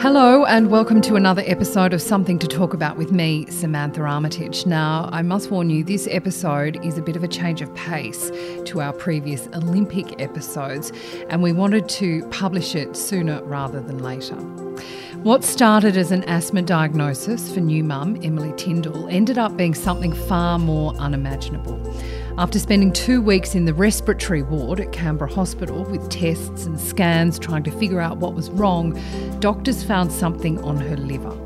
Hello, and welcome to another episode of Something to Talk About with me, Samantha Armitage. Now, I must warn you, this episode is a bit of a change of pace to our previous Olympic episodes, and we wanted to publish it sooner rather than later. What started as an asthma diagnosis for new mum, Emily Tyndall, ended up being something far more unimaginable. After spending two weeks in the respiratory ward at Canberra Hospital with tests and scans trying to figure out what was wrong, doctors found something on her liver.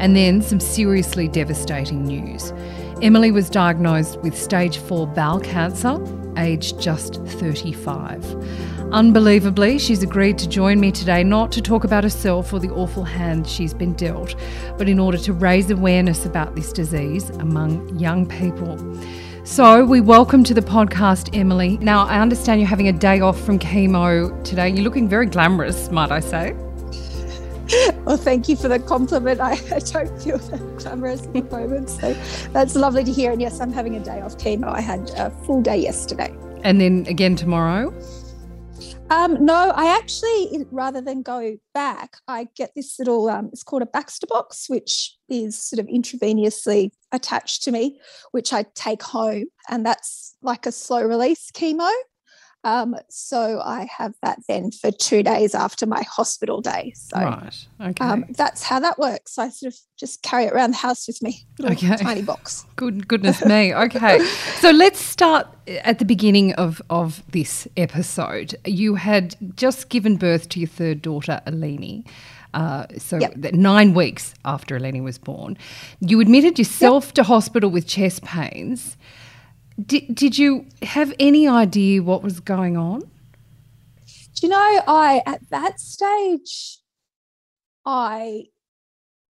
And then some seriously devastating news. Emily was diagnosed with stage 4 bowel cancer, aged just 35. Unbelievably, she's agreed to join me today not to talk about herself or the awful hand she's been dealt, but in order to raise awareness about this disease among young people. So, we welcome to the podcast Emily. Now, I understand you're having a day off from chemo today. You're looking very glamorous, might I say? Well, thank you for the compliment. I, I don't feel that glamorous at the moment. So, that's lovely to hear. And yes, I'm having a day off chemo. I had a full day yesterday. And then again tomorrow? Um, no, I actually, rather than go back, I get this little, um, it's called a Baxter box, which is sort of intravenously attached to me, which I take home. And that's like a slow release chemo. Um, so I have that then for two days after my hospital day. So right. okay. um, that's how that works. I sort of just carry it around the house with me, Okay. tiny box. Good goodness me. Okay. so let's start at the beginning of, of this episode. You had just given birth to your third daughter, Eleni. Uh, so Yep. that nine weeks after Eleni was born, you admitted yourself to hospital with chest pains. Did, did you have any idea what was going on? Do you know, I at that stage, I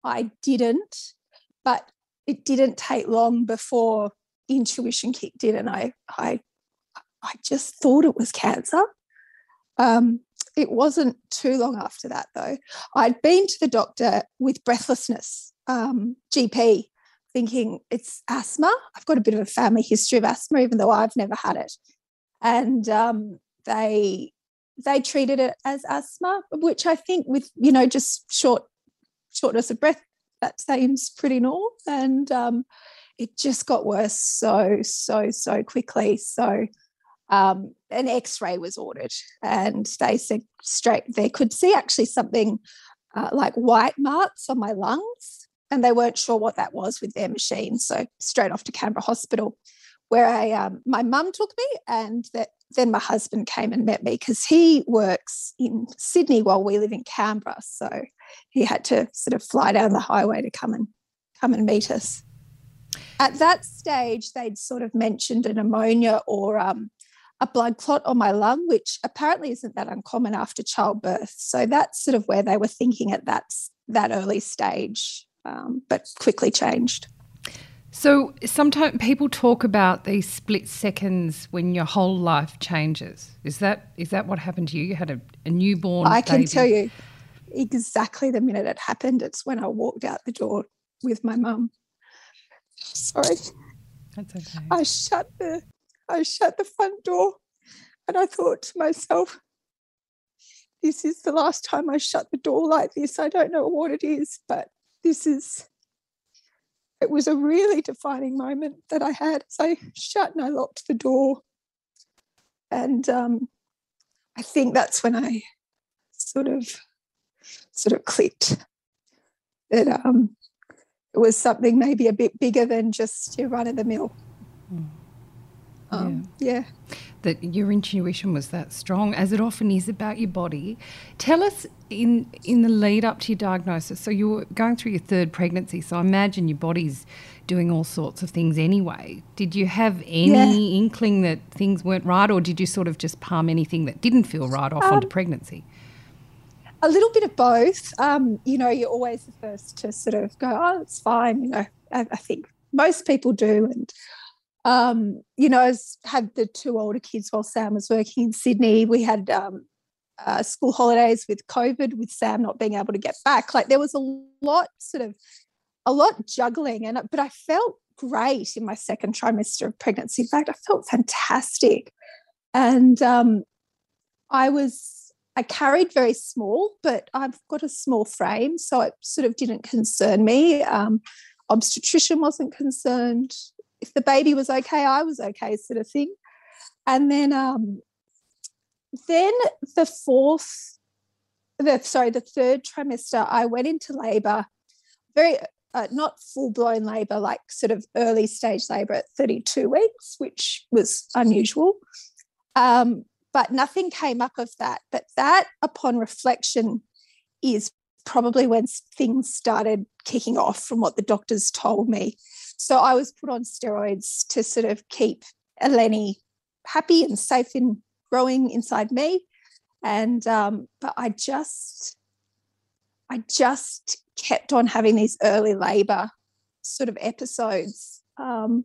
I didn't, but it didn't take long before intuition kicked in, and I I I just thought it was cancer. Um, it wasn't too long after that, though. I'd been to the doctor with breathlessness, um, GP, thinking it's asthma. I've got a bit of a family history of asthma, even though I've never had it. And um, they they treated it as asthma, which I think with you know just short shortness of breath that seems pretty normal. And um, it just got worse so so so quickly. So um, an X-ray was ordered, and they said straight they could see actually something uh, like white marks on my lungs, and they weren't sure what that was with their machine. So straight off to Canberra Hospital, where I um, my mum took me, and that then my husband came and met me because he works in Sydney while we live in Canberra. So he had to sort of fly down the highway to come and come and meet us. At that stage, they'd sort of mentioned a pneumonia or um, a blood clot on my lung, which apparently isn't that uncommon after childbirth. So that's sort of where they were thinking at that that early stage, um, but quickly changed. So sometimes people talk about these split seconds when your whole life changes. Is that is that what happened to you? You had a, a newborn. I can baby. tell you exactly the minute it happened. It's when I walked out the door with my mum. Sorry, That's okay. I shut the I shut the front door, and I thought to myself, "This is the last time I shut the door like this. I don't know what it is, but this is." It was a really defining moment that I had. So I shut and I locked the door, and um, I think that's when I sort of sort of clicked that um, it was something maybe a bit bigger than just your run of the mill. Um, yeah. that your intuition was that strong, as it often is about your body. Tell us in in the lead up to your diagnosis. So you were going through your third pregnancy. So I imagine your body's doing all sorts of things anyway. Did you have any inkling that things weren't right, or did you sort of just palm anything that didn't feel right off onto pregnancy? a little bit of both. Um, you know, you're always the first to sort of go, oh, it's fine. You know, I, I think most people do. And, um, you know, I had the two older kids while Sam was working in Sydney. We had um, uh, school holidays with COVID, with Sam not being able to get back. Like there was a lot, sort of, a lot juggling. And but I felt great in my second trimester of pregnancy. In fact, I felt fantastic. And um, I was I carried very small, but I've got a small frame, so it sort of didn't concern me. Um, obstetrician wasn't concerned. If the baby was okay, I was okay, sort of thing. And then, um, then the fourth, the sorry, the third trimester, I went into labour, very uh, not full blown labour, like sort of early stage labour at 32 weeks, which was unusual. Um, but nothing came up of that. But that, upon reflection, is probably when things started kicking off from what the doctors told me. So I was put on steroids to sort of keep Eleni happy and safe in growing inside me. And um, but I just, I just kept on having these early labor sort of episodes. Um,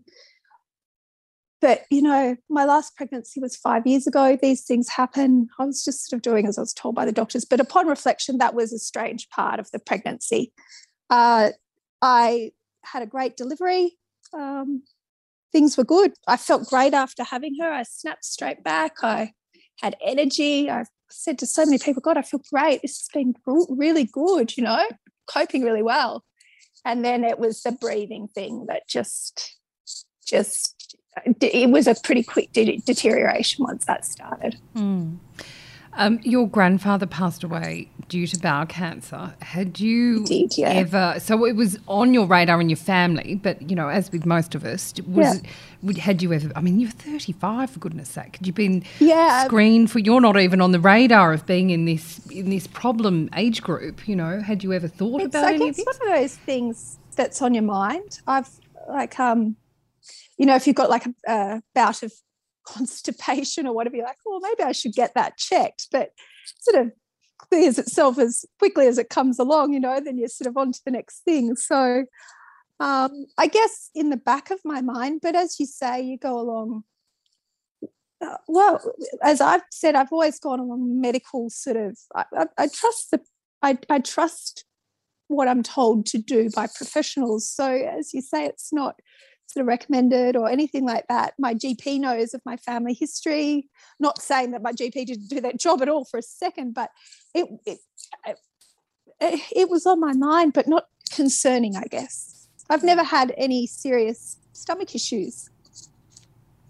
but you know my last pregnancy was five years ago. These things happen. I was just sort of doing as i was told by the doctors. But upon reflection that was a strange part of the pregnancy. Uh, i had a great delivery. Um, things were good. I felt great after having her. I snapped straight back. I had energy. I said to so many people god i feel great. This has been really good you know coping really well. And then it was the breathing thing that just just it was a pretty quick de- deterioration once that started. Mm. Um, your grandfather passed away due to bowel cancer. Had you did, yeah. ever? So it was on your radar in your family, but you know, as with most of us, was yeah. had you ever? I mean, you're 35 for goodness' sake. Had you been yeah. screened for? You're not even on the radar of being in this in this problem age group. You know, had you ever thought it's, about I any guess of this? one of those things that's on your mind. I've like um you know, if you've got like a, a bout of constipation or whatever, you're like, well, maybe I should get that checked. But sort of clears itself as quickly as it comes along, you know, then you're sort of on to the next thing. So um, I guess in the back of my mind, but as you say, you go along. Uh, well, as I've said, I've always gone along medical sort of. I, I, I trust the, I, I trust what I'm told to do by professionals. So as you say, it's not sort of recommended or anything like that. My GP knows of my family history. Not saying that my GP didn't do that job at all for a second, but it it, it, it was on my mind, but not concerning, I guess. I've never had any serious stomach issues.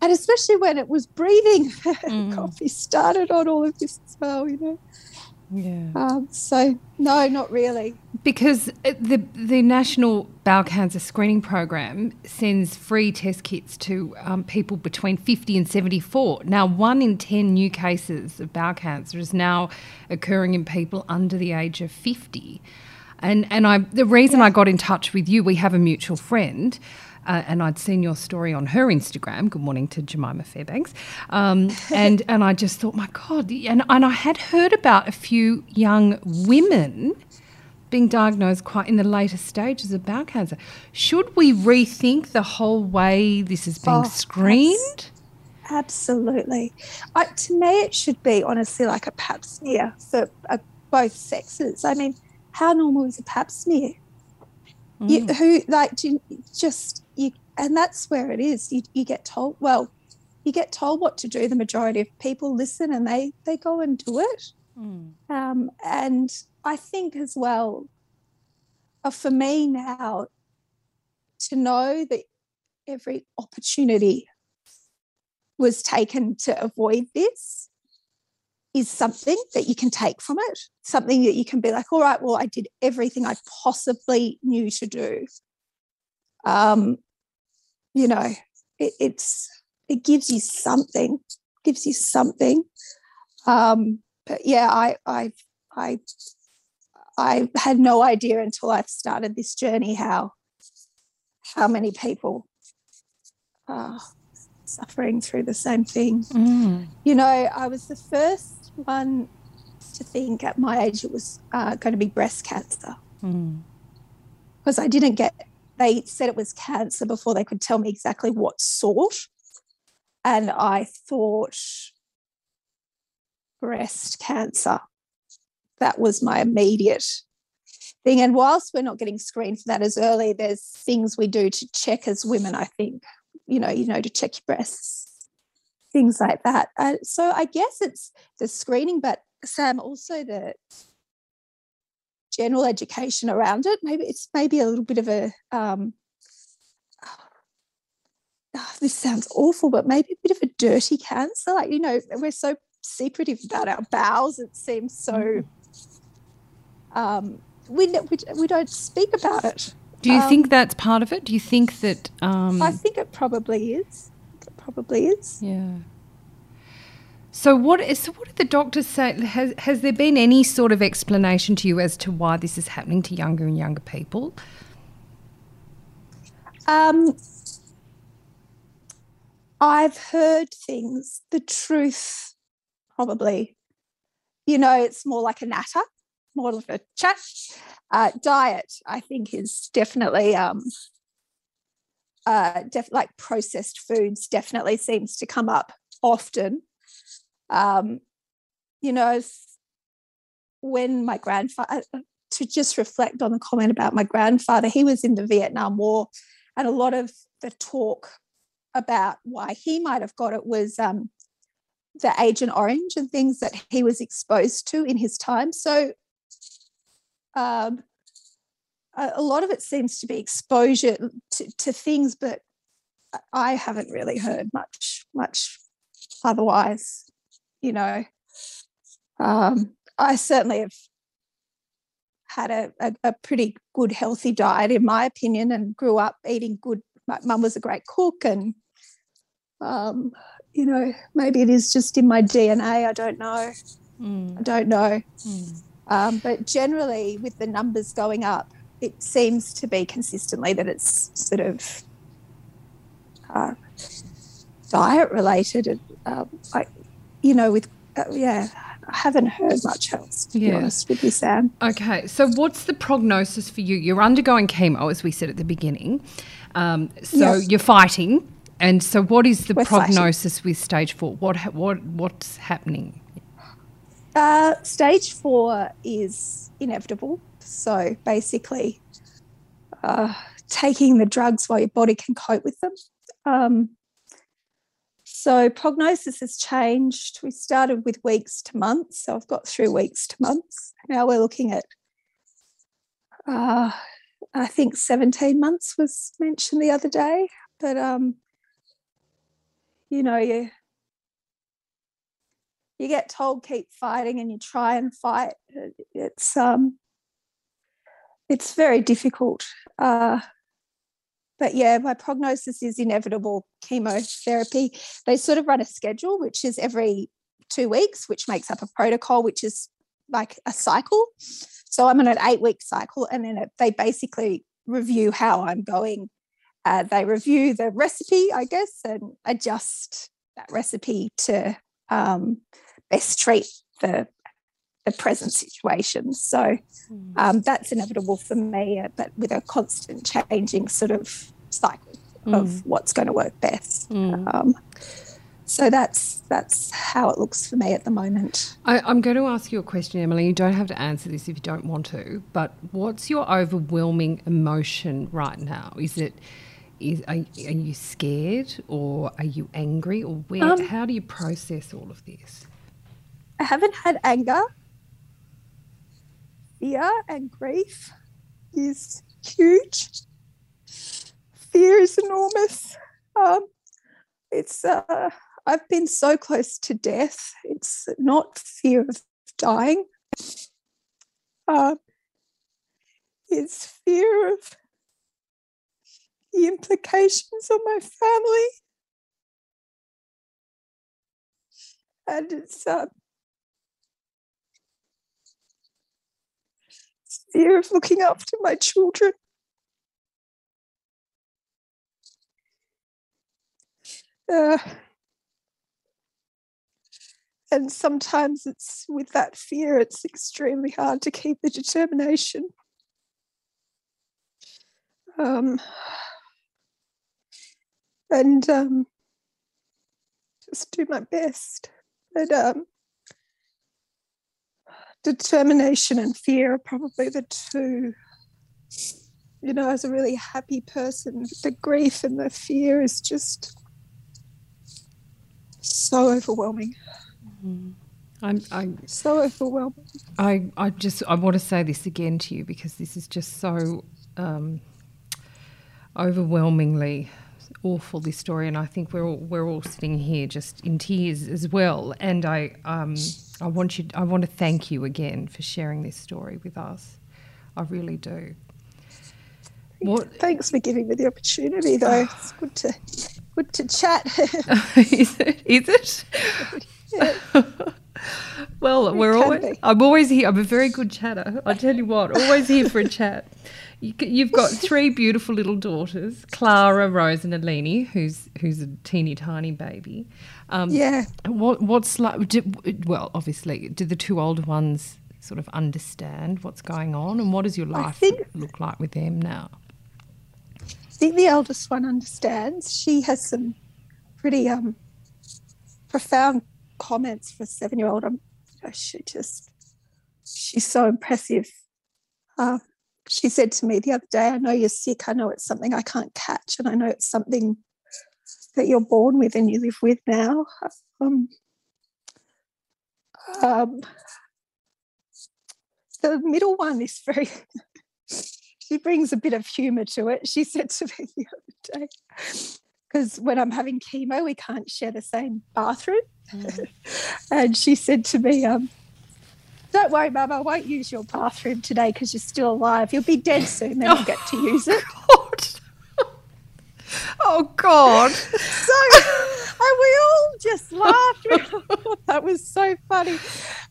And especially when it was breathing, mm. coffee started on all of this as well, you know. Yeah. Um, so no, not really. Because the the National Bowel Cancer Screening Program sends free test kits to um, people between 50 and 74. Now, one in 10 new cases of bowel cancer is now occurring in people under the age of 50. And and I the reason yeah. I got in touch with you, we have a mutual friend uh, and I'd seen your story on her Instagram. Good morning to Jemima Fairbanks. Um, and and I just thought, my God, and and I had heard about a few young women being diagnosed quite in the later stages of bowel cancer. Should we rethink the whole way this is being oh, screened? Absolutely. I, to me, it should be honestly like a pap smear for uh, both sexes. I mean, how normal is a pap smear? Mm. You, who like just you and that's where it is. You, you get told well you get told what to do the majority of people listen and they they go and do it. Mm. um, and i think as well uh, for me now to know that every opportunity was taken to avoid this is something that you can take from it. Something that you can be like all right well i did everything i possibly knew to do. Um, you know, it, it's it gives you something, gives you something. Um, but yeah, I I I I had no idea until I started this journey how how many people are suffering through the same thing. Mm. You know, I was the first one to think at my age it was uh, going to be breast cancer because mm. I didn't get they said it was cancer before they could tell me exactly what sort. And I thought breast cancer. That was my immediate thing. And whilst we're not getting screened for that as early, there's things we do to check as women, I think, you know, you know, to check your breasts, things like that. Uh, so I guess it's the screening, but Sam, also the general education around it. Maybe it's maybe a little bit of a um, oh, this sounds awful, but maybe a bit of a dirty cancer. Like, you know, we're so secretive about our bowels. It seems so. Mm-hmm. Um, we, we, we don't speak about it. Do you um, think that's part of it? Do you think that? Um, I think it probably is. It probably is. Yeah. So what is so what did the doctors say? Has has there been any sort of explanation to you as to why this is happening to younger and younger people? Um, I've heard things. The truth, probably. You know, it's more like a natter, more of a chat. Uh, diet, I think, is definitely um, uh, def- like processed foods. Definitely seems to come up often. Um, you know, when my grandfather, to just reflect on the comment about my grandfather, he was in the Vietnam War, and a lot of the talk about why he might have got it was um, the Agent Orange and things that he was exposed to in his time. So um, a, a, lot of it seems to be exposure to, to things, but I haven't really heard much much otherwise. You know, um, I certainly have had a, a, a, pretty good healthy diet in my opinion and grew up eating good my mum was a great cook and um, you know, maybe it is just in my DNA. I don't know. Mm. I don't know. Mm. Um, but generally, with the numbers going up, it seems to be consistently that it's sort of uh, diet related. Uh, like, you know, with, uh, yeah, I haven't heard much else, to yeah. be honest with you, Sam. Okay, so what's the prognosis for you? You're undergoing chemo, as we said at the beginning. Um, so yes. you're fighting and so, what is the We're prognosis fighting. with stage four? What what what's happening? Uh, stage four is inevitable. So basically, uh, taking the drugs while your body can cope with them. Um, so prognosis has changed. We started with weeks to months. So I've got through weeks to months. Now we're looking at, uh, I think 17 months was mentioned the other day. But um, you know you you get told keep fighting and you try and fight it's um it's very difficult uh but yeah my prognosis is inevitable chemotherapy. They sort of run a schedule which is every two weeks which makes up a protocol which is like a cycle. So i'm on an eight week cycle and then they basically review how i'm going. Uh, they review the recipe, I guess, and adjust that recipe to um, best treat the the present situation. So um, that's inevitable for me, uh, but with a constant changing sort of cycle mm. of what's going to work best. Mm. Um, so that's that's how it looks for me at the moment. I, am going to ask you a question, Emily. You don't have to answer this if you don't want to. But what's your overwhelming emotion right now? Is it is are, are you scared or are you angry or where um, how do you process all of this i haven't had anger fear and grief is huge. Fear is enormous. Um, it's uh, i've been so close to death. It's not fear of dying. Uh, it's fear of the implications on my family. And it's uh, fear of looking after my children. Uh, and sometimes it's with that fear, it's extremely hard to keep the determination. Um, and um, just do my best. But um, determination and fear are probably the two. You know, as a really happy person, the grief and the fear is just so overwhelming. Mm-hmm. I'm, I'm so overwhelming. I, I just I want to say this again to you because this is just so um, overwhelmingly awful this story, and I think we're all, we're all sitting here just in tears as well. And I um, I want you I want to thank you again for sharing this story with us. I really do. What? Thanks for giving me the opportunity, though. it's good to good to chat. is it? Is it? Yeah. well, it we're always. Be. I'm always here. I'm a very good chatter. I tell you what, always here for a chat. You, have got three beautiful little daughters, Clara, Rose, and Eleni, who's who's a teeny tiny baby. Um, yeah. What what's like? Did, well, obviously, do the two older ones sort of understand what's going on, and what does your life think, look like with them now? I think the eldest one understands. She has some pretty um, profound comments for a seven-year-old. Um, she just she's so impressive. Uh, she said to me the other day, I know you're sick. I know it's something I can't catch, and I know it's something that you're born with and you live with now. Um, um, the middle one is very, she brings a bit of humour to it. She said to me the other day, because when I'm having chemo, we can't share the same bathroom. Mm. and she said to me, um, don't worry, Mum, I won't use your bathroom today because you're still alive. You'll be dead soon, then you'll get to use it. God. Oh, God. so, and we all just laughed. that was so funny.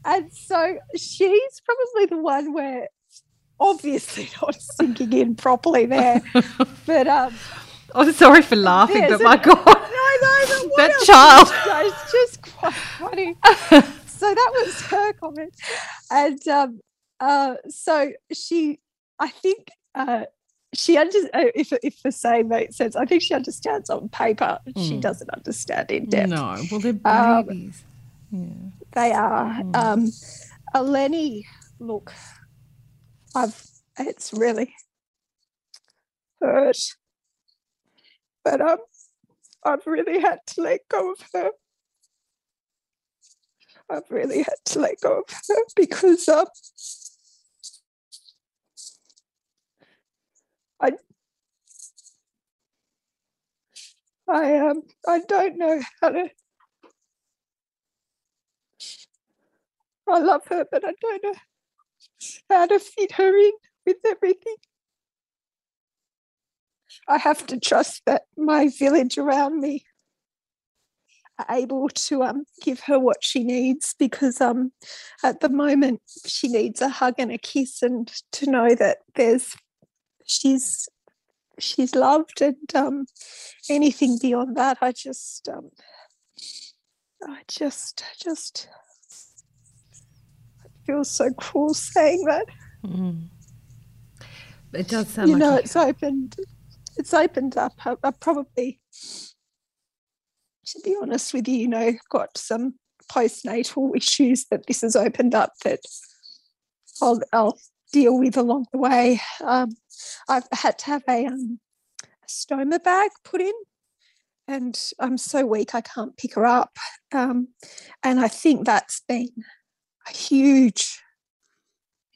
And so she's probably the one where obviously not sinking in properly there. But um I'm sorry for laughing, but my God. No, no, that child. It's just quite funny so that was her comment. And um, uh, so she, I think uh, she under, uh, if if the same makes sense, I think she understands on paper. Mm. She doesn't understand in depth. No, well they're um, babies. Um, yeah. They are. Mm. Um, Eleni, look, I've it's really hurt, but um, I've really had to let go of her. I've really had to let go of her because um, I I um I don't know how to I love her but I don't know how to fit her in with everything. I have to trust that my village around me able to um, give her what she needs because um, at the moment she needs a hug and a kiss and to know that there's she's she's loved and um, anything beyond that I just um, I just I just I feel so cruel saying that. Mm. It does sound you like know it's opened it's opened up. I, I probably to be honest with you, you know, got some postnatal issues that this has opened up that I'll, I'll deal with along the way. Um, I've had to have a, um, a, stoma bag put in, and I'm so weak I can't pick her up. Um, and I think that's been a huge,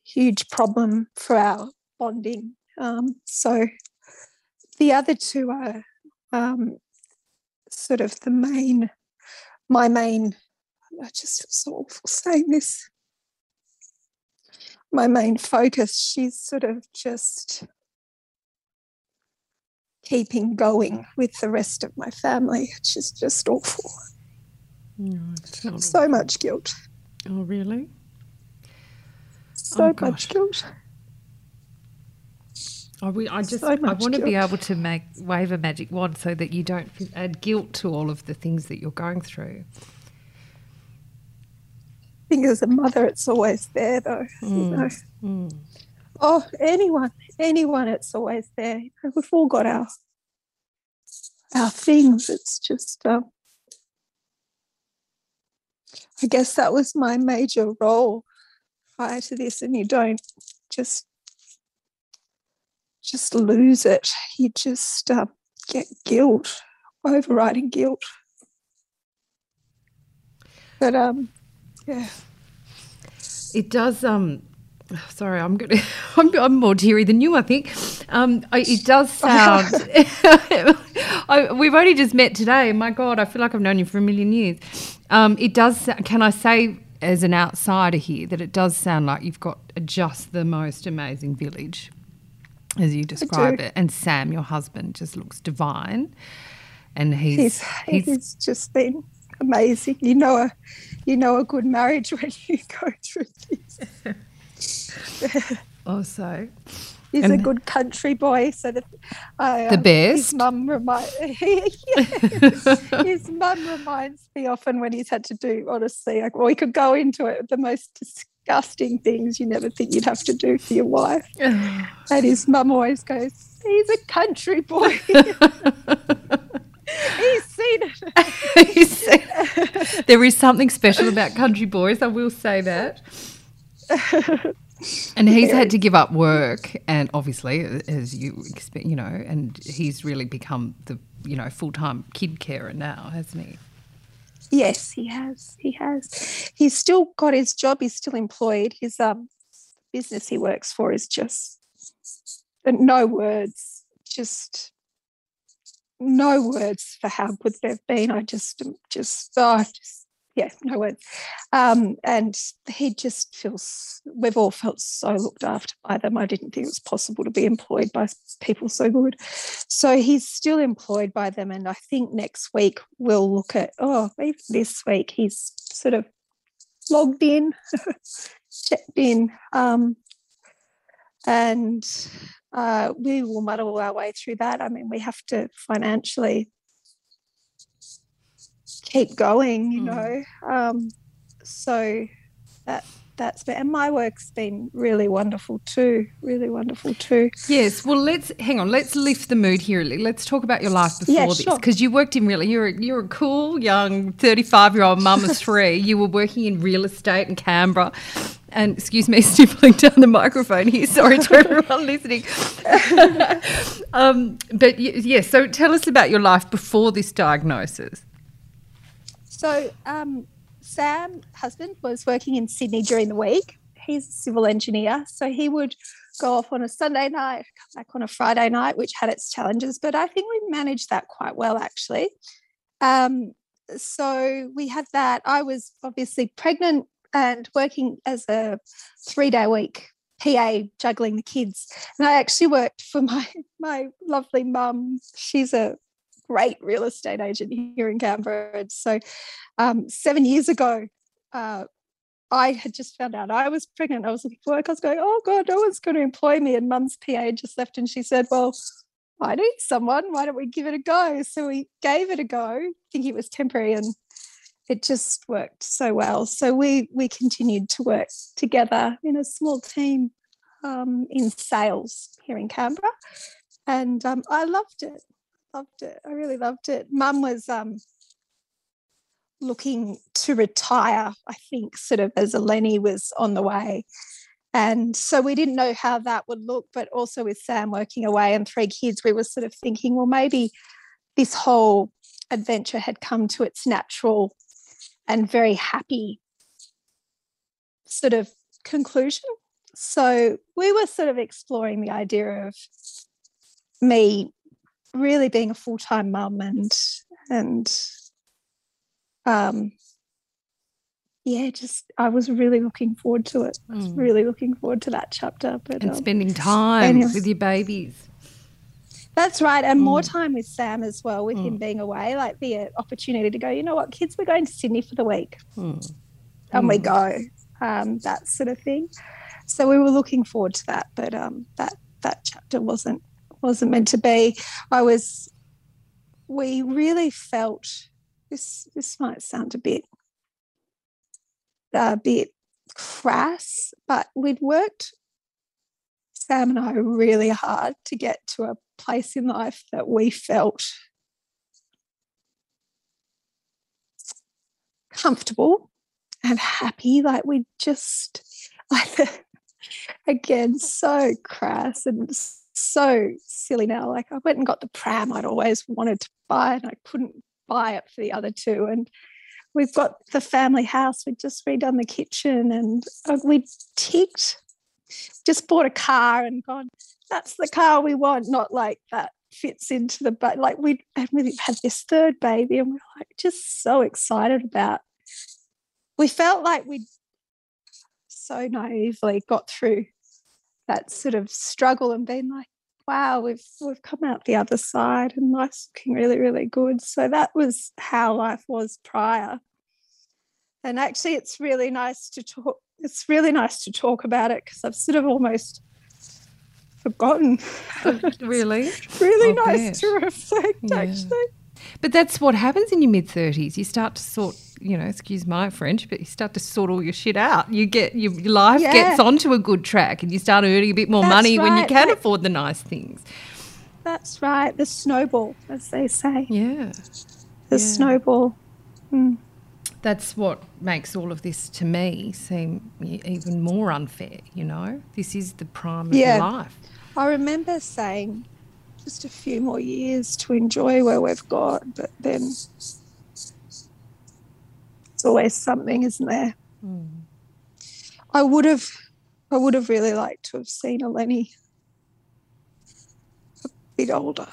huge problem for our bonding. Um, so the other two are um, sort of the main, my main, I just feel so awful saying this. My main focus, she's sort of just keeping going with the rest of my family, which is just awful. No, so much guilt. Oh, really? So oh, much guilt. I, we, I just so I want to be able to make wave a magic wand so that you don't add guilt to all of the things that you're going through. I think as a mother, it's always there, though. Mm. You know? mm. Oh, anyone, anyone, it's always there. We've all got our our things. It's just, um, I guess that was my major role prior to this, and you don't just just lose it. You just uh, get guilt, overriding guilt. But um, Yeah. It does. Um, sorry, I'm gonna. I'm, I'm more teary than you. I think. Um, I, it does sound. I, we've only just met today. My God, I feel like I've known you for a million years. Um, it does. Can I say, as an outsider here, that it does sound like you've got just the most amazing village, as you describe it. And Sam, your husband, just looks divine, and he's he's, he's just been amazing. You know a you know a good marriage when you go through this. also, he's and a good country boy. So that uh, the best. His mum remind his mum reminds me often when he's had to do honestly. Like, well, we could go into it. The most disgusting things you never think you'd have to do for your wife, and his mum always goes, "He's a country boy." He's seen it. He's seen it. There is something special about country boys. I will say that. And he's had to give up work, and obviously, as you expect, you know, and he's really become the you know full time kid carer now, hasn't he? Yes, he has. He has. He's still got his job. He's still employed. His um business he works for is just no words. Just no words for how good they've been. I just, just, oh, just, yeah, no words. Um, and he just feels, we've all felt so looked after by them. I didn't think it was possible to be employed by people so good. So he's still employed by them. And I think next week we'll look at, oh, this week he's sort of logged in, checked in. Um, and uh, we will muddle our way through that. I mean, we have to financially keep going, you mm. know. Um, so that that's been and my work's been really wonderful too really wonderful too yes well let's hang on let's lift the mood here let's talk about your life before yeah, this because you worked in really you're a, you're a cool young 35 year old mum of three you were working in real estate in canberra and excuse me, sniffling down the microphone here. Sorry to everyone listening. um, but yes, yeah, so tell us about your life before this diagnosis. So, um, Sam, husband, was working in Sydney during the week. He's a civil engineer, so he would go off on a Sunday night, come back on a Friday night, which had its challenges. But I think we managed that quite well, actually. Um, so we had that. I was obviously pregnant and working as a three day week PA juggling the kids. And I actually worked for my my lovely mum. She's a great real estate agent here in Canberra. So um, seven years ago, uh, I had just found out I was pregnant. I was looking for work. I was going, oh God, no one's going to employ me. And mum's PA just left and she said, well, I need someone. Why don't we give it a go? So we gave it a go, thinking it was temporary. And it just worked so well. So we we continued to work together in a small team um, in sales here in Canberra, and um, I loved it. Loved it. I really loved it. Mum was um, looking to retire. I think sort of as Eleni was on the way. And so we didn't know how that would look, but also with Sam working away and three kids, we were sort of thinking, well, maybe this whole adventure had come to its natural and very happy sort of conclusion. So we were sort of exploring the idea of me really being a full-time mum and and um yeah just i was really looking forward to it i was mm. really looking forward to that chapter but and um, spending time with your babies that's right. And mm. more time with Sam as well, with mm. him being away, like the uh, opportunity to go, you know what, kids, we're going to Sydney for the week. And we go, um, that sort of thing. So we were looking forward to that, but um, that that chapter wasn't wasn't meant to be. I was we really felt this this might sound a bit a bit crass, but we'd worked Sam and I really hard to get to a place in life that we felt comfortable and happy. Like we just, like, again, so crass and so silly now. Like I went and got the pram I'd always wanted to buy and I couldn't buy it for the other two. And we've got the family house. We'd just redone the kitchen and uh, we ticked, just bought a car and gone, that's the car we want, not like that fits into the but like we and we had this third baby and we are like just so excited about we felt like we'd so naively got through that sort of struggle and being like wow we've we've come out the other side and life's looking really really good so that was how life was prior and actually it's really nice to talk it's really nice to talk about it because i've sort of almost forgotten. Oh, really? really I'll nice bet. to reflect, yeah. actually. But that's what happens in your mid 30s. You start to sort, you know, excuse my French, but you start to sort all your shit out. You get your life yeah. gets onto a good track and you start earning a bit more that's money right. when you can that, afford the nice things. That's right. The snowball, as they say. Yeah. The yeah. snowball. Mm. That's what makes all of this to me seem even more unfair, you know? This is the prime of life. I remember saying just a few more years to enjoy where we've got, but then always something, isn't there? Mm. I would have, I would have really liked to have seen Eleni a bit older.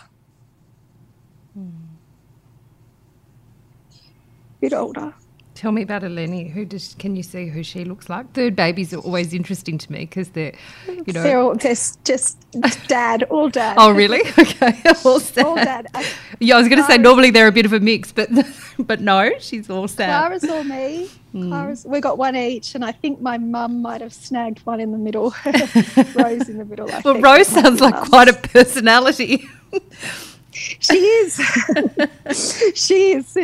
Mm. Bit older. Tell me about Eleni. Who does? Can you see who she looks like? Third babies are always interesting to me because they're, you know, they're all just just dad, all dad. oh, really? Okay, all dad. All dad. yeah, I was going to say normally they're a bit of a mix, but but no, she's all sad. Clara's all me. Mm. Clara's, we got one each, and I think my mum might have snagged one in the middle. Rose in the middle. I well, Rose sounds like quite a personality she is. she is.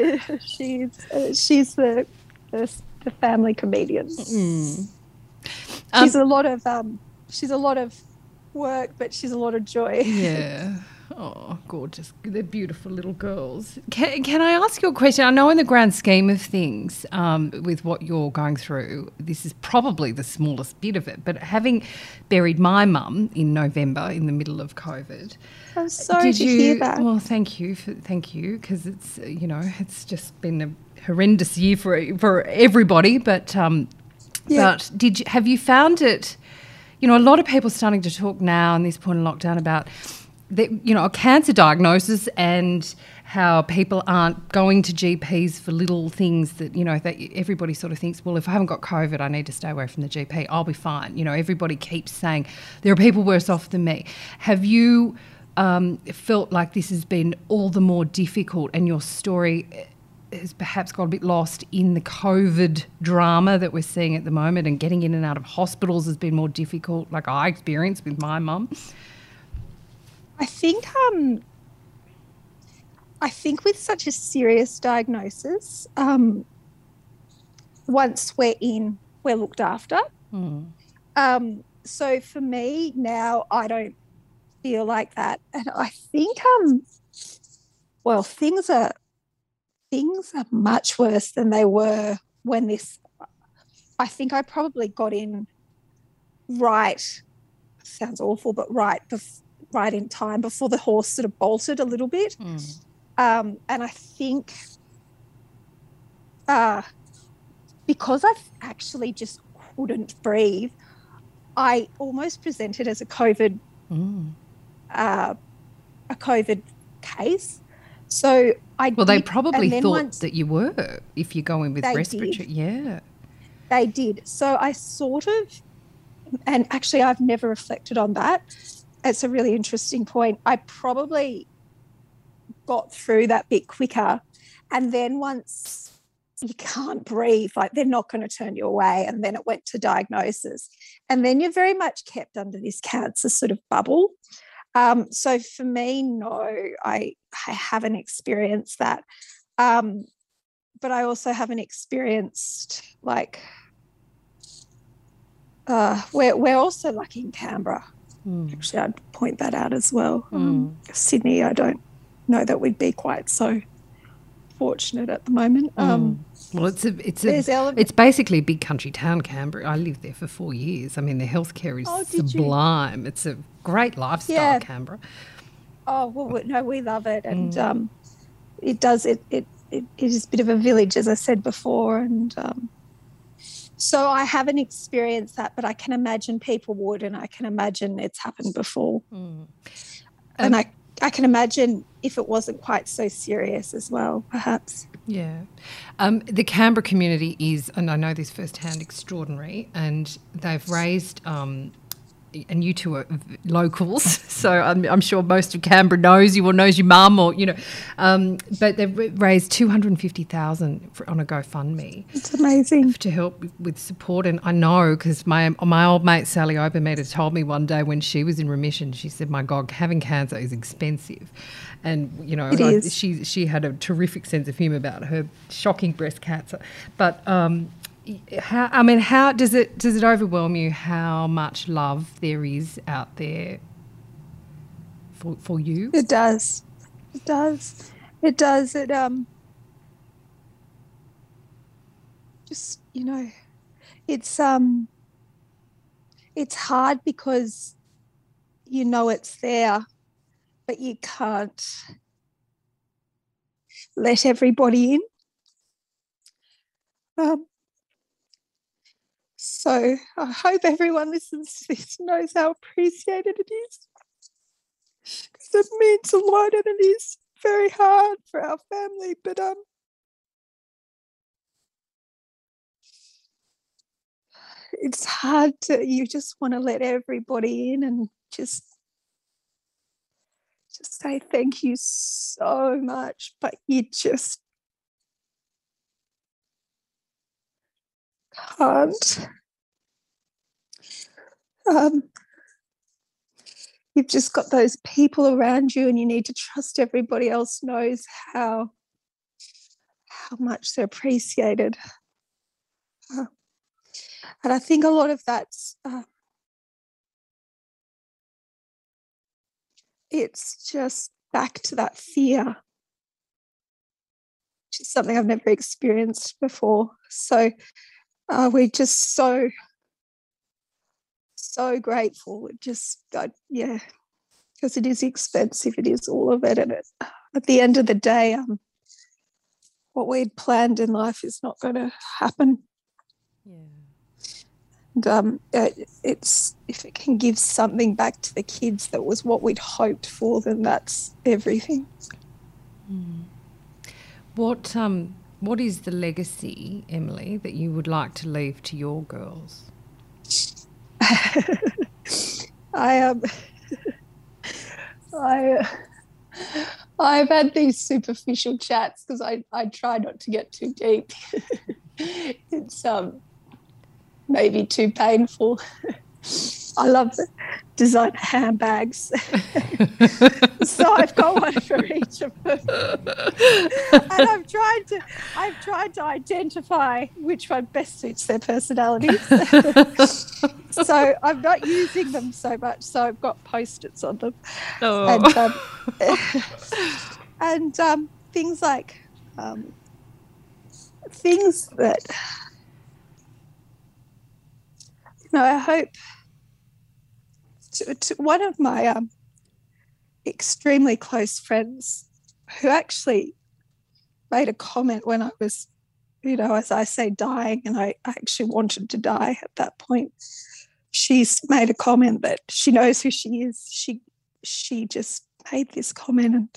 She's. Uh, she's the, the, the family comedian. Mm. Um, she's a lot of. Um, she's a lot of work, but she's a lot of joy. Yeah. Oh, gorgeous. They're beautiful little girls. Can, can I ask you a question? I know, in the grand scheme of things, um, with what you're going through, this is probably the smallest bit of it. But having buried my mum in November in the middle of COVID, I'm sorry did to you, hear that. Well, thank you. For, thank you, because it's, you know, it's just been a horrendous year for, for everybody. But, um, yeah. but did you, have you found it? You know, a lot of people starting to talk now in this point in lockdown about the, you know, a cancer diagnosis and how people aren't going to GPs for little things that, you know, that everybody sort of thinks, well, if I haven't got COVID, I need to stay away from the GP. I'll be fine. You know, everybody keeps saying there are people worse off than me. Have you um, felt like this has been all the more difficult and your story has perhaps got a bit lost in the COVID drama that we're seeing at the moment and getting in and out of hospitals has been more difficult, like I experienced with my mum? I think um, I think with such a serious diagnosis, um, once we're in, we're looked after. Mm. Um, so for me now, I don't feel like that, and I think um, well, things are things are much worse than they were when this. I think I probably got in right. Sounds awful, but right before right in time before the horse sort of bolted a little bit. Mm. Um, and I think uh, because I actually just couldn't breathe, I almost presented as a COVID mm. uh, a COVID case. So I well, did, they probably thought once, that you were if you go in with respiratory. Did. Yeah, they did. So I sort of, and actually, I've never reflected on that it's a really interesting point. I probably got through that bit quicker. And then once you can't breathe, like they're not going to turn you away. And then it went to diagnosis. And then you're very much kept under this cancer sort of bubble. Um, so for me, no, I, I haven't experienced that. Um, but I also haven't experienced like uh, we're we're also lucky in Canberra. Mm. Actually, I'd point that out as well. Mm. Um, Sydney, I don't know that we'd be quite so fortunate at the moment. Mm. Um, well, it's a it's a it's basically a big country town, Canberra. I lived there for four years. I mean, the healthcare is oh, sublime. You? It's a great lifestyle, yeah. Canberra. Oh well, no, we love it, and mm. um, it does it it it, it is a bit of a village, as I said before, and um, so I haven't experienced that, but I can imagine people would, and I can imagine it's happened before, mm. and I I can imagine if it wasn't quite so serious as well, perhaps. Yeah. Um, the Canberra community is, and I know this firsthand, extraordinary, and they've raised um, and you two are locals, so I'm, I'm, sure most of Canberra knows you or knows your mum or you know, um, but they've raised two hundred and fifty thousand on a GoFundMe. It's amazing. To help with support, and I know because my my old mate Sally Obermeder told me one day when she was in remission, she said, "My God, having cancer is expensive," and you know, like she she had a terrific sense of humour about her shocking breast cancer, but um, how I mean, how does it does it overwhelm you how much love there is out there for for you? It does. It does. It does. It um just you know it's um it's hard because you know it's there but you can't let everybody in um, so I hope everyone listens to this knows how appreciated it is. Because it means a lot and it is very hard for our family. But um it's hard to you just want to let everybody in and just just say thank you so much, but you just can't. Um, you've just got those people around you, and you need to trust everybody else knows how how much they're appreciated. Uh, and I think a lot of that's uh, it's just back to that fear, which is something I've never experienced before. So uh, we're just so so grateful It just uh, yeah because it is expensive it is all of it and it, at the end of the day um, what we'd planned in life is not going to happen yeah and um, it, it's if it can give something back to the kids that was what we'd hoped for then that's everything mm. what um what is the legacy, Emily, that you would like to leave to your girls? I um, I I've had these superficial chats because I I try not to get too deep. it's um maybe too painful. I love designer handbags. so I've got one for each of them. and I've tried to I've tried to identify which one best suits their personalities. so I'm not using them so much. So I've got post-its on them. Oh. And, um, and um, things like um, things that you know, I hope to, to one of my um, extremely close friends who actually made a comment when I was, you know, as I say, dying, and I, I actually wanted to die at that point. She's made a comment that she knows who she is. She she just made this comment and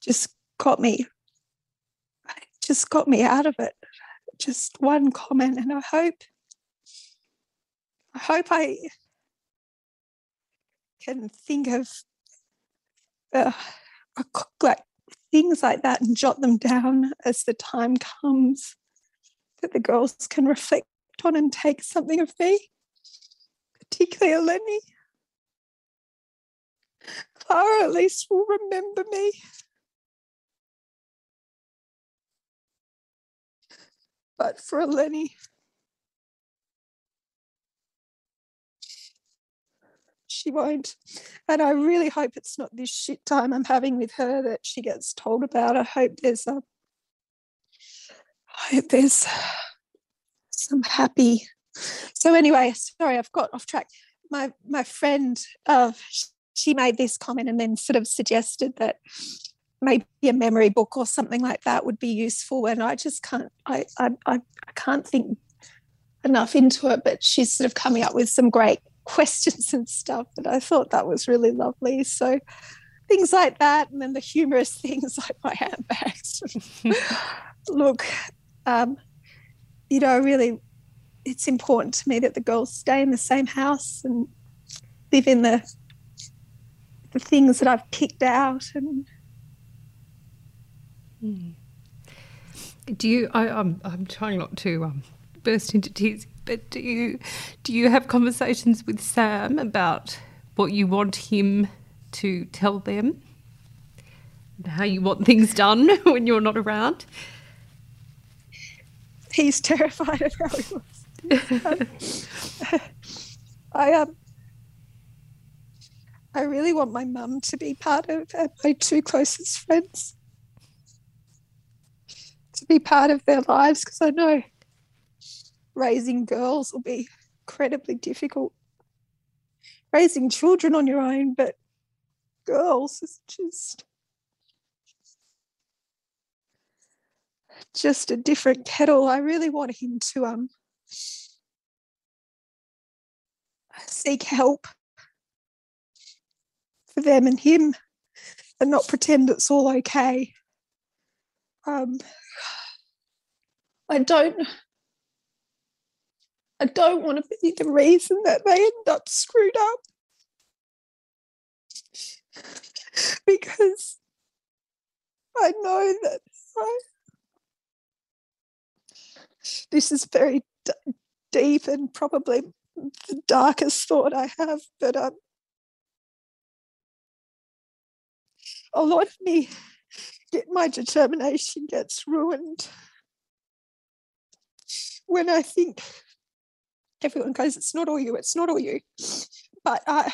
just got me just got me out of it. Just one comment, and I hope I hope I can think of uh, like things like that and jot them down as the time comes that the girls can reflect on and take something of me, particularly Eleni. Clara at least will remember me. But for Eleni, she won't. And I really hope it's not this shit time I'm having with her that she gets told about. I hope there's a I hope there's some happy. So anyway, sorry, I've got off track. My my friend, uh, she made this comment and then sort of suggested that maybe a memory book or something like that would be useful. And I just can't, I, I, I can't think enough into it. But she's sort of coming up with some great questions and stuff. And I thought that was really lovely. So things like that, and then the humorous things like my handbags. Look, um, you know, really, it's important to me that the girls stay in the same house and live in the the things that I've picked out and Hmm. Do you? I, am I'm, I'm trying not to um, burst into tears, but do you do you have conversations with Sam about what you want him to tell them, and how you want things done when you're not around? He's terrified of how he um, I um. I really want my mum to be part of uh, my two closest friends to be part of their lives because I know raising girls will be incredibly difficult. Raising children on your own, but girls is just just a different kettle. I really want him to um seek help for them and him and not pretend it's all okay. Um, I don't I don't want to be the reason that they end up screwed up. because I know that I, this is very d- deep and probably the darkest thought I have, but um, a lot of me get my determination gets ruined when I think everyone goes, it's not all you, it's not all you. But I,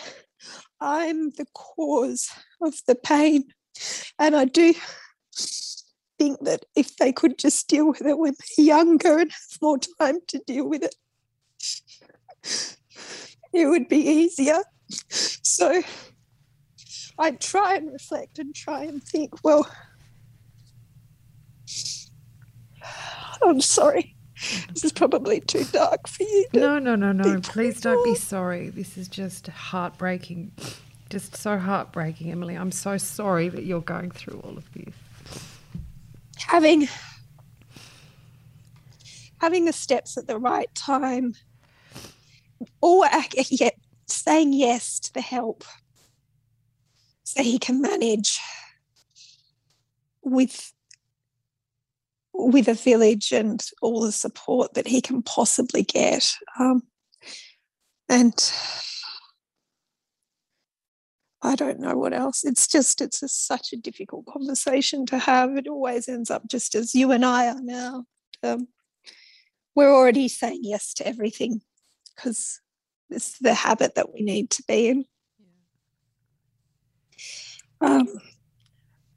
I'm the cause of the pain. And I do think that if they could just deal with it when they're younger and have more time to deal with it, it would be easier. So I try and reflect and try and think, well, I'm sorry this is probably too dark for you. No, no, no, no. Please don't be sorry. This is just heartbreaking. Just so heartbreaking, Emily. I'm so sorry that you're going through all of this. Having having the steps at the right time, or yet saying yes to the help, so he can manage with with a village and all the support that he can possibly get. Um, and I don't know what else. It's just, it's a, such a difficult conversation to have. It always ends up just as you and I are now. Um, we're already saying yes to everything because it's the habit that we need to be in. Um,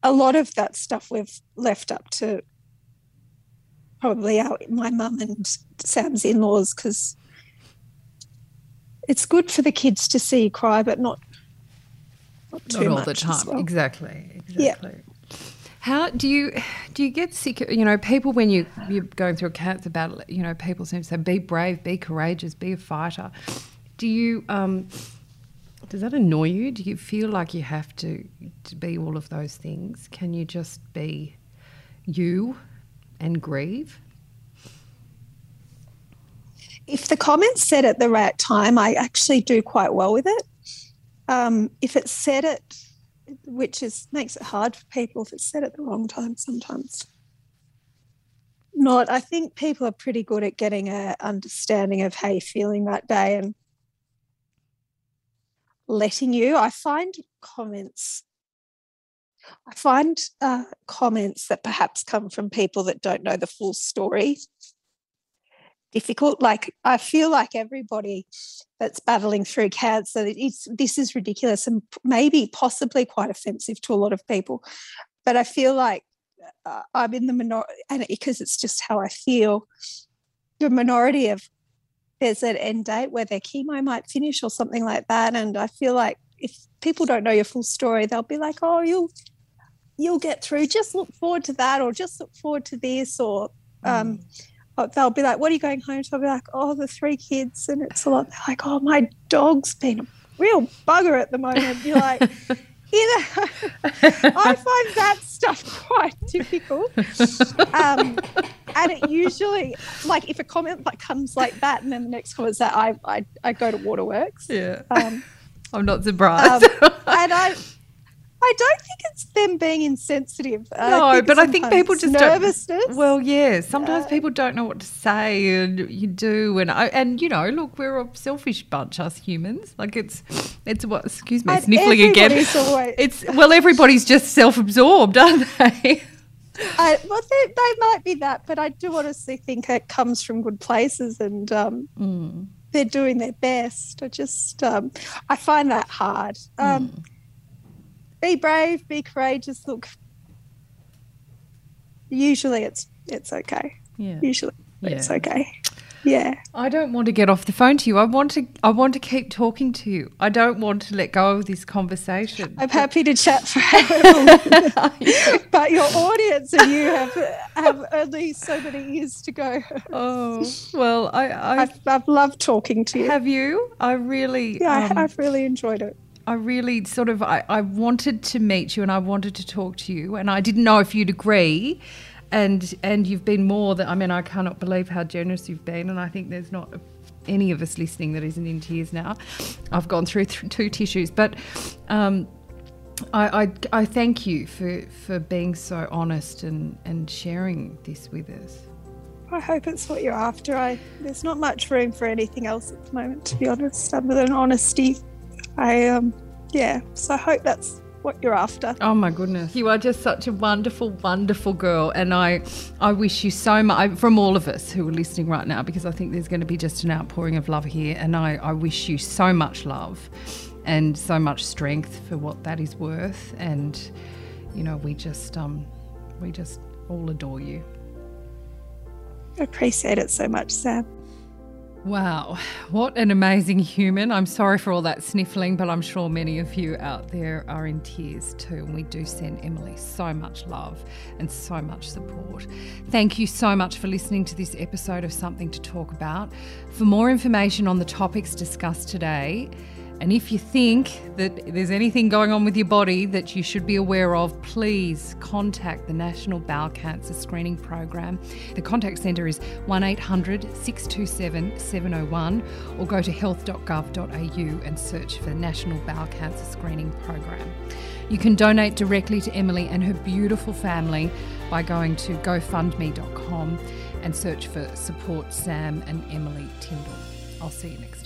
a lot of that stuff we've left up to probably our my mum and Sam's in-laws because it's good for the kids to see you cry, but not not, not all the time. Well. Exactly. Exactly. Yeah. How do you do you get sick? You know, people when you you're going through a cancer battle, you know, people seem to say, "Be brave, be courageous, be a fighter." Do you um, does that annoy you? Do you feel like you have to to be all of those things? Can you just be you and grieve? If the comments said at the right time, I actually do quite well with it. Um, if it's said it, which is makes it hard for people if it's said at the wrong time sometimes. Not, I think people are pretty good at getting a understanding of how you're feeling that day and letting you. I find comments I find uh, comments that perhaps come from people that don't know the full story difficult. Like I feel like everybody that's battling through cancer, it's, this is ridiculous and maybe possibly quite offensive to a lot of people. But I feel like uh, I'm in the minority, and because it's just how I feel. The minority of there's an end date where their chemo might finish or something like that, and I feel like if people don't know your full story, they'll be like, "Oh, you'll you'll get through. Just look forward to that, or just look forward to this, or um, Mm. they'll be like, "What are you going home to?" I'll be like, "Oh, the three kids," and it's a lot. They're like, "Oh, my dog's been a real bugger at the moment." You're like, you know, I find that stuff quite difficult. Um, and it usually, like, if a comment like comes like that, and then the next comment's that, I I, I go to Waterworks. Yeah. Um, I'm not surprised. um, and I, I don't think it's them being insensitive. No, but I think people just don't- nervousness. Well, yeah. Sometimes Uh, people don't know what to say, and you do, and I, and you know, look, we're a selfish bunch, us humans. Like it's, it's what? Excuse me, sniffling again. always- It's well, everybody's just self-absorbed, aren't they? I, well, they, they might be that, but I do honestly think it comes from good places, and um, Mm. they're doing their best. I just, um, I find that hard. Um, Mm. Be brave, be courageous. Look, usually it's it's okay. Yeah. Usually it's okay. Yeah. I don't want to get off the phone to you. I want to. I want to keep talking to you. I don't want to let go of this conversation. I'm happy to chat for but your audience and you have have only so many years to go. oh well, I, I I've, I've loved talking to you. have you. I really. yeah, um, I've really enjoyed it. I really sort of I, I wanted to meet you and I wanted to talk to you and I didn't know if you'd agree and and you've been more than I mean I cannot believe how generous you've been and I think there's not any of us listening that isn't in tears now. I've gone through th- two tissues but um I, I, I thank you for, for being so honest and, and sharing this with us. I hope it's what you're after. I there's not much room for anything else at the moment, to be honest, other than honesty. I um yeah, so I hope that's what you're after. Oh my goodness. You are just such a wonderful, wonderful girl. And I, I wish you so much from all of us who are listening right now, because I think there's going to be just an outpouring of love here. And I, I wish you so much love and so much strength for what that is worth. And, you know, we just, um, we just all adore you. I appreciate it so much, Sam. Wow, what an amazing human. I'm sorry for all that sniffling, but I'm sure many of you out there are in tears too. And we do send Emily so much love and so much support. Thank you so much for listening to this episode of Something to Talk About. For more information on the topics discussed today, and if you think that there's anything going on with your body that you should be aware of, please contact the National Bowel Cancer Screening Program. The contact centre is 1800 627 701 or go to health.gov.au and search for National Bowel Cancer Screening Program. You can donate directly to Emily and her beautiful family by going to gofundme.com and search for Support Sam and Emily Tyndall. I'll see you next time.